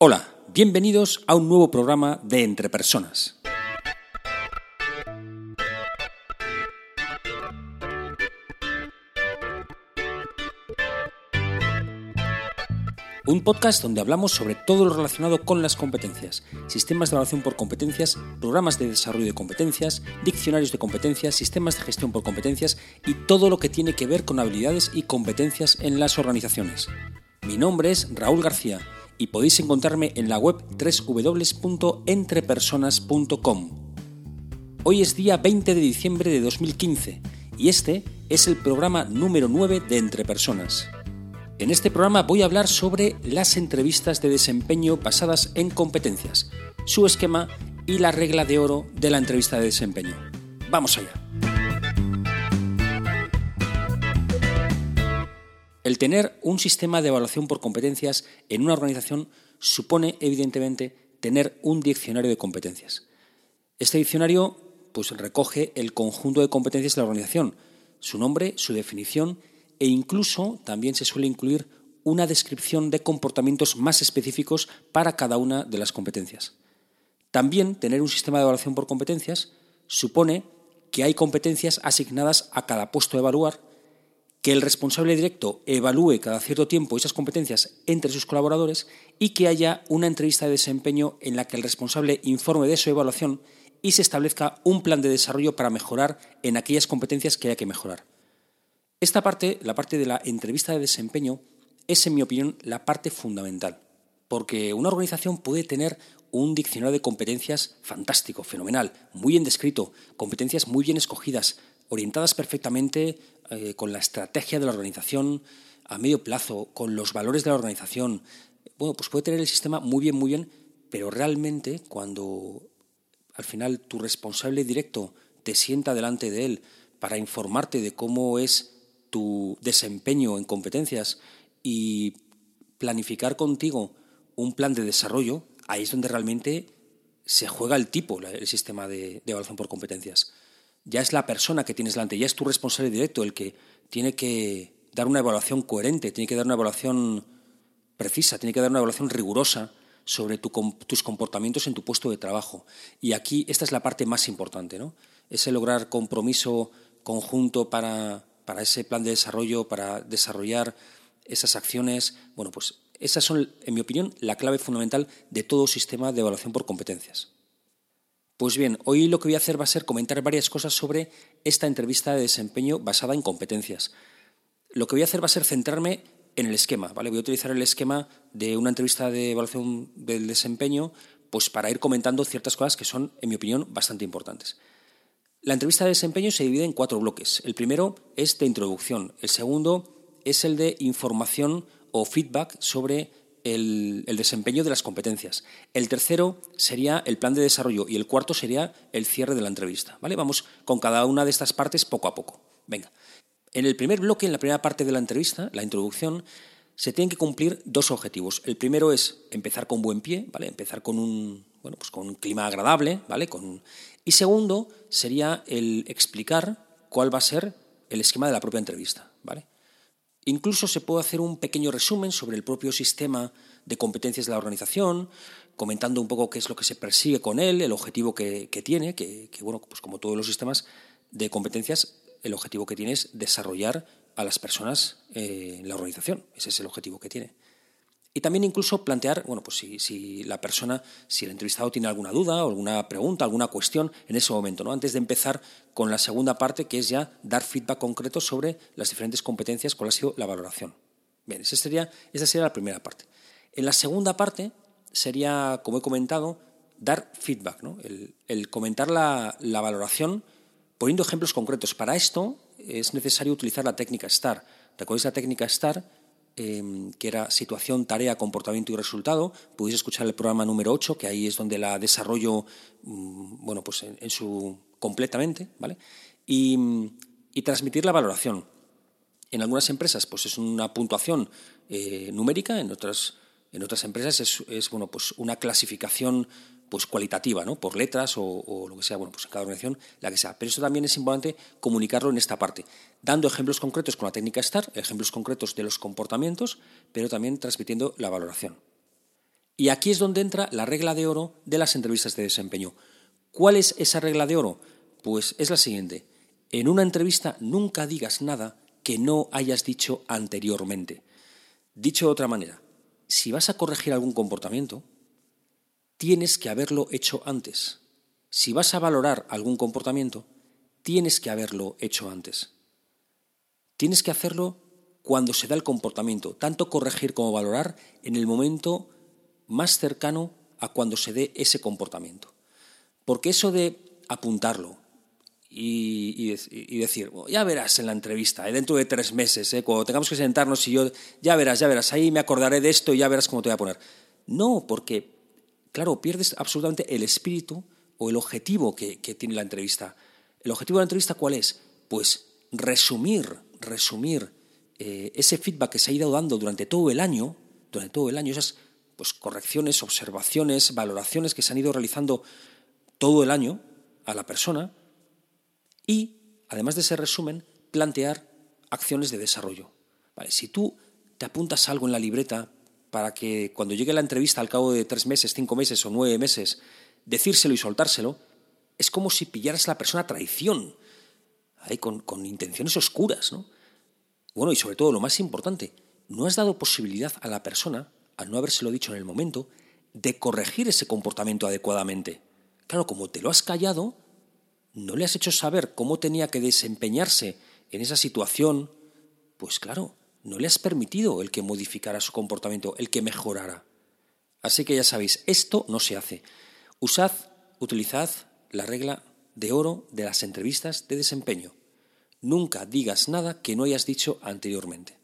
Hola, bienvenidos a un nuevo programa de Entre Personas. Un podcast donde hablamos sobre todo lo relacionado con las competencias, sistemas de evaluación por competencias, programas de desarrollo de competencias, diccionarios de competencias, sistemas de gestión por competencias y todo lo que tiene que ver con habilidades y competencias en las organizaciones. Mi nombre es Raúl García y podéis encontrarme en la web www.entrepersonas.com. Hoy es día 20 de diciembre de 2015 y este es el programa número 9 de Entre Personas. En este programa voy a hablar sobre las entrevistas de desempeño basadas en competencias, su esquema y la regla de oro de la entrevista de desempeño. Vamos allá. El tener un sistema de evaluación por competencias en una organización supone, evidentemente, tener un diccionario de competencias. Este diccionario pues, recoge el conjunto de competencias de la organización, su nombre, su definición e incluso también se suele incluir una descripción de comportamientos más específicos para cada una de las competencias. También tener un sistema de evaluación por competencias supone que hay competencias asignadas a cada puesto a evaluar que el responsable directo evalúe cada cierto tiempo esas competencias entre sus colaboradores y que haya una entrevista de desempeño en la que el responsable informe de su evaluación y se establezca un plan de desarrollo para mejorar en aquellas competencias que haya que mejorar. Esta parte, la parte de la entrevista de desempeño, es en mi opinión la parte fundamental, porque una organización puede tener un diccionario de competencias fantástico, fenomenal, muy bien descrito, competencias muy bien escogidas, orientadas perfectamente eh, con la estrategia de la organización a medio plazo, con los valores de la organización. Bueno, pues puede tener el sistema muy bien, muy bien, pero realmente cuando al final tu responsable directo te sienta delante de él para informarte de cómo es tu desempeño en competencias y planificar contigo un plan de desarrollo, ahí es donde realmente se juega el tipo, el sistema de evaluación por competencias ya es la persona que tienes delante, ya es tu responsable directo el que tiene que dar una evaluación coherente, tiene que dar una evaluación precisa, tiene que dar una evaluación rigurosa sobre tus comportamientos en tu puesto de trabajo. Y aquí esta es la parte más importante, ¿no? Ese lograr compromiso conjunto para, para ese plan de desarrollo, para desarrollar esas acciones. Bueno, pues esas son, en mi opinión, la clave fundamental de todo sistema de evaluación por competencias. Pues bien, hoy lo que voy a hacer va a ser comentar varias cosas sobre esta entrevista de desempeño basada en competencias. Lo que voy a hacer va a ser centrarme en el esquema, ¿vale? Voy a utilizar el esquema de una entrevista de evaluación del desempeño pues para ir comentando ciertas cosas que son, en mi opinión, bastante importantes. La entrevista de desempeño se divide en cuatro bloques. El primero es de introducción, el segundo es el de información o feedback sobre el, desempeño de las competencias. El tercero sería el plan de desarrollo y el cuarto sería el cierre de la entrevista. ¿vale? Vamos con cada una de estas partes poco a poco. Venga. En el primer bloque, en la primera parte de la entrevista, la introducción, se tienen que cumplir dos objetivos. El primero es empezar con buen pie, ¿vale? Empezar con un, bueno, pues con un clima agradable, ¿vale? Con... Y segundo sería el explicar cuál va a ser el esquema de la propia entrevista, ¿vale? Incluso se puede hacer un pequeño resumen sobre el propio sistema de competencias de la organización, comentando un poco qué es lo que se persigue con él, el objetivo que, tiene, que, bueno, pues como todos los sistemas de competencias, el objetivo que tiene es desarrollar a las personas eh, en la organización. Ese es el objetivo que tiene. Y también incluso plantear, bueno, pues si, la persona, si el entrevistado tiene alguna duda o alguna pregunta, alguna cuestión en ese momento, ¿no? Antes de empezar con la segunda parte, que es ya dar feedback concreto sobre las diferentes competencias, cuál ha sido la valoración. Bien, esa sería, esa sería la primera parte. En la segunda parte sería, como he comentado, dar feedback, ¿no? el, comentar la, la valoración poniendo ejemplos concretos. Para esto es necesario utilizar la técnica STAR. ¿Recordáis la técnica STAR? Em, que era situación, tarea, comportamiento y resultado. Podéis escuchar el programa número 8, que ahí es donde la desarrollo mm, bueno, pues en, su completamente, ¿vale? Y, transmitir la valoración. En algunas empresas pues es una puntuación eh, numérica, en otras, en otras empresas es, es bueno, pues una clasificación pues cualitativa, ¿no? por letras o, lo que sea, bueno, pues en cada organización, la que sea. Pero eso también es importante comunicarlo en esta parte, dando ejemplos concretos con la técnica STAR, ejemplos concretos de los comportamientos, pero también transmitiendo la valoración. Y aquí es donde entra la regla de oro de las entrevistas de desempeño. ¿Cuál es esa regla de oro? Pues es la siguiente. En una entrevista nunca digas nada que no hayas dicho anteriormente. Dicho de otra manera, si vas a corregir algún comportamiento, tienes que haberlo hecho antes. Si vas a valorar algún comportamiento, tienes que haberlo hecho antes. Tienes que hacerlo cuando se da el comportamiento, tanto corregir como valorar en el momento más cercano a cuando se dé ese comportamiento. Porque eso de apuntarlo y, decir, ya verás en la entrevista, eh, dentro de tres meses, eh, cuando tengamos que sentarnos y yo, ya verás, ya verás, ahí me acordaré de esto y ya verás cómo te voy a poner. No, porque, claro, pierdes absolutamente el espíritu o el objetivo que, tiene la entrevista. ¿El objetivo de la entrevista cuál es? Pues resumir, resumir eh, ese feedback que se ha ido dando durante todo el año, durante todo el año, esas pues, correcciones, observaciones, valoraciones que se han ido realizando todo el año a la persona y, además de ese resumen, plantear acciones de desarrollo. si tú te apuntas algo en la libreta para que cuando llegue la entrevista al cabo de tres meses, cinco meses o nueve meses, decírselo y soltárselo, es como si pillaras a la persona traición, ahí con, con intenciones oscuras. ¿no? Bueno, y sobre todo, lo más importante, no has dado posibilidad a la persona al no habérselo dicho en el momento, de corregir ese comportamiento adecuadamente. Claro, como te lo has callado, no le has hecho saber cómo tenía que desempeñarse en esa situación, pues claro, no le has permitido el que modificara su comportamiento, el que mejorara. Así que ya sabéis, esto no se hace. Usad, utilizad la regla de oro de las entrevistas de desempeño. Nunca digas nada que no hayas dicho anteriormente.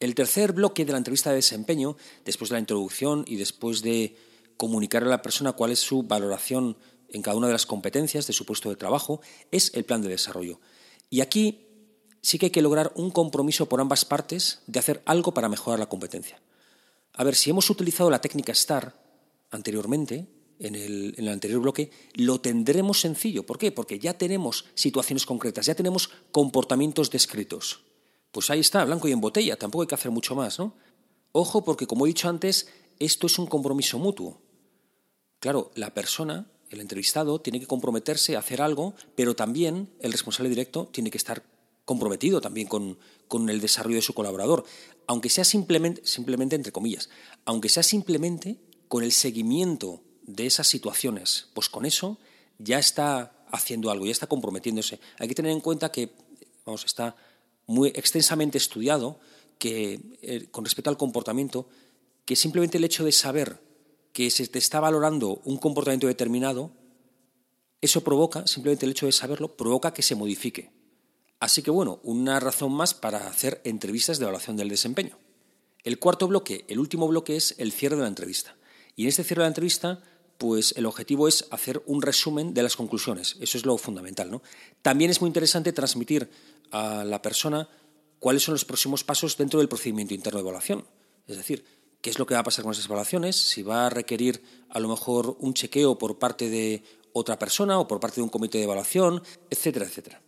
El tercer bloque de la entrevista de desempeño, después de la introducción y después de comunicar a la persona cuál es su valoración en cada una de las competencias de su puesto de trabajo, es el plan de desarrollo. Y aquí sí que hay que lograr un compromiso por ambas partes de hacer algo para mejorar la competencia. A ver, si hemos utilizado la técnica STAR anteriormente, en el, en el, anterior bloque, lo tendremos sencillo. ¿Por qué? Porque ya tenemos situaciones concretas, ya tenemos comportamientos descritos. Pues ahí está, blanco y en botella, tampoco hay que hacer mucho más, ¿no? Ojo, porque como he dicho antes, esto es un compromiso mutuo. Claro, la persona, el entrevistado, tiene que comprometerse a hacer algo, pero también el responsable directo tiene que estar comprometido también con, con el desarrollo de su colaborador, aunque sea simplemente, simplemente, entre comillas, aunque sea simplemente con el seguimiento de esas situaciones, pues con eso ya está haciendo algo, ya está comprometiéndose. Hay que tener en cuenta que, vamos, está muy extensamente estudiado que, eh, con respecto al comportamiento, que simplemente el hecho de saber que se te está valorando un comportamiento determinado, eso provoca, simplemente el hecho de saberlo, provoca que se modifique. Así que bueno, una razón más para hacer entrevistas de evaluación del desempeño. El cuarto bloque, el último bloque es el cierre de la entrevista. Y en este cierre de la entrevista, pues el objetivo es hacer un resumen de las conclusiones. Eso es lo fundamental, ¿no? También es muy interesante transmitir a la persona cuáles son los próximos pasos dentro del procedimiento interno de evaluación. Es decir, qué es lo que va a pasar con esas evaluaciones, si va a requerir a lo mejor un chequeo por parte de otra persona o por parte de un comité de evaluación, etcétera, etcétera.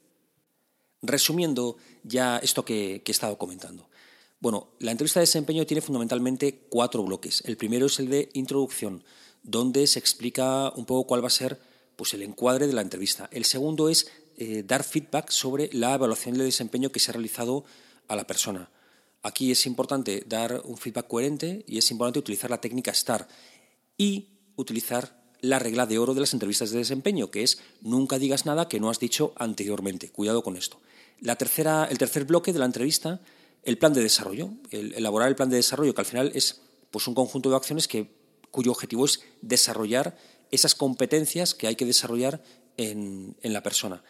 Resumiendo ya esto que, he estado comentando. Bueno, la entrevista de desempeño tiene fundamentalmente cuatro bloques. El primero es el de introducción, donde se explica un poco cuál va a ser pues, el encuadre de la entrevista. El segundo es eh, dar feedback sobre la evaluación de desempeño que se ha realizado a la persona. Aquí es importante dar un feedback coherente y es importante utilizar la técnica STAR y utilizar la regla de oro de las entrevistas de desempeño, que es nunca digas nada que no has dicho anteriormente. Cuidado con esto. La tercera, el tercer bloque de la entrevista, el plan de desarrollo. El, elaborar el plan de desarrollo, que al final es pues, un conjunto de acciones que, cuyo objetivo es desarrollar esas competencias que hay que desarrollar en la persona.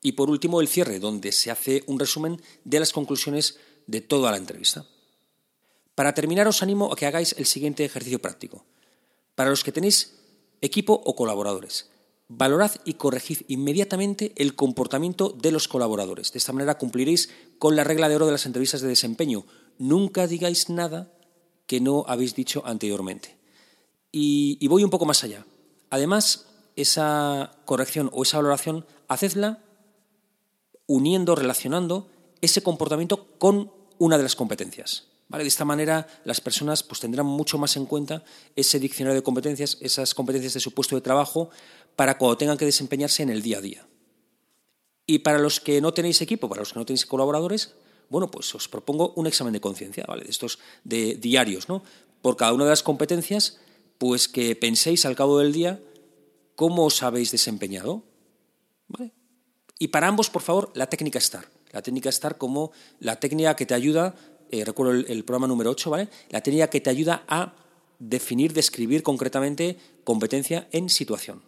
Y por último, el cierre, donde se hace un resumen de las conclusiones de toda la entrevista. Para terminar, os animo a que hagáis el siguiente ejercicio práctico. Para los que tenéis equipo o colaboradores, valorad y corregid inmediatamente el comportamiento de los colaboradores. De esta manera cumpliréis con la regla de oro de las entrevistas de desempeño. Nunca digáis nada que no habéis dicho anteriormente. Y, y voy un poco más allá. Además, esa corrección o esa valoración, hacedla uniendo, relacionando ese comportamiento con una de las competencias. De esta manera las personas pues, tendrán mucho más en cuenta ese diccionario de competencias, esas competencias de su puesto de trabajo, para cuando tengan que desempeñarse en el día a día. Y para los que no tenéis equipo, para los que no tenéis colaboradores, bueno, pues os propongo un examen de conciencia, ¿vale? De estos de diarios, ¿no? Por cada una de las competencias, pues que penséis al cabo del día cómo os habéis desempeñado. Y para ambos, por favor, la técnica STAR. La técnica STAR como la técnica que te ayuda, eh, recuerdo el, programa número 8, ¿vale? La técnica que te ayuda a definir, describir concretamente competencia en situación.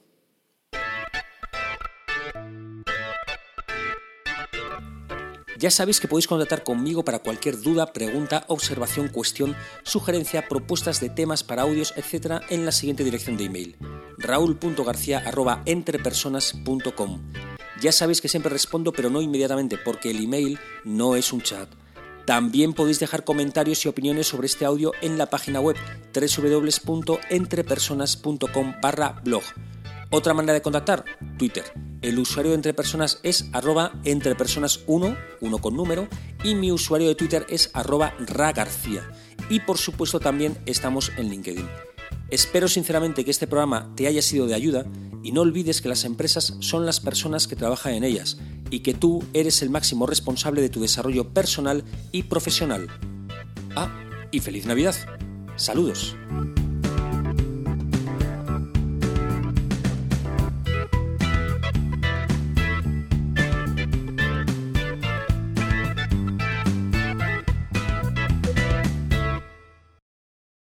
Ya sabéis que podéis contactar conmigo para cualquier duda, pregunta, observación, cuestión, sugerencia, propuestas de temas para audios, etc. en la siguiente dirección de email: raúl.garcía@entrepersonas.com. Ya sabéis que siempre respondo, pero no inmediatamente, porque el email no es un chat. También podéis dejar comentarios y opiniones sobre este audio en la página web www.entrepersonas.com/blog. Otra manera de contactar, Twitter. El usuario de Entre Personas es arroba entrepersonas1, uno con número, y mi usuario de Twitter es arroba ragarcía. Y por supuesto también estamos en LinkedIn. Espero sinceramente que este programa te haya sido de ayuda y no olvides que las empresas son las personas que trabajan en ellas y que tú eres el máximo responsable de tu desarrollo personal y profesional. Ah, y feliz Navidad. Saludos.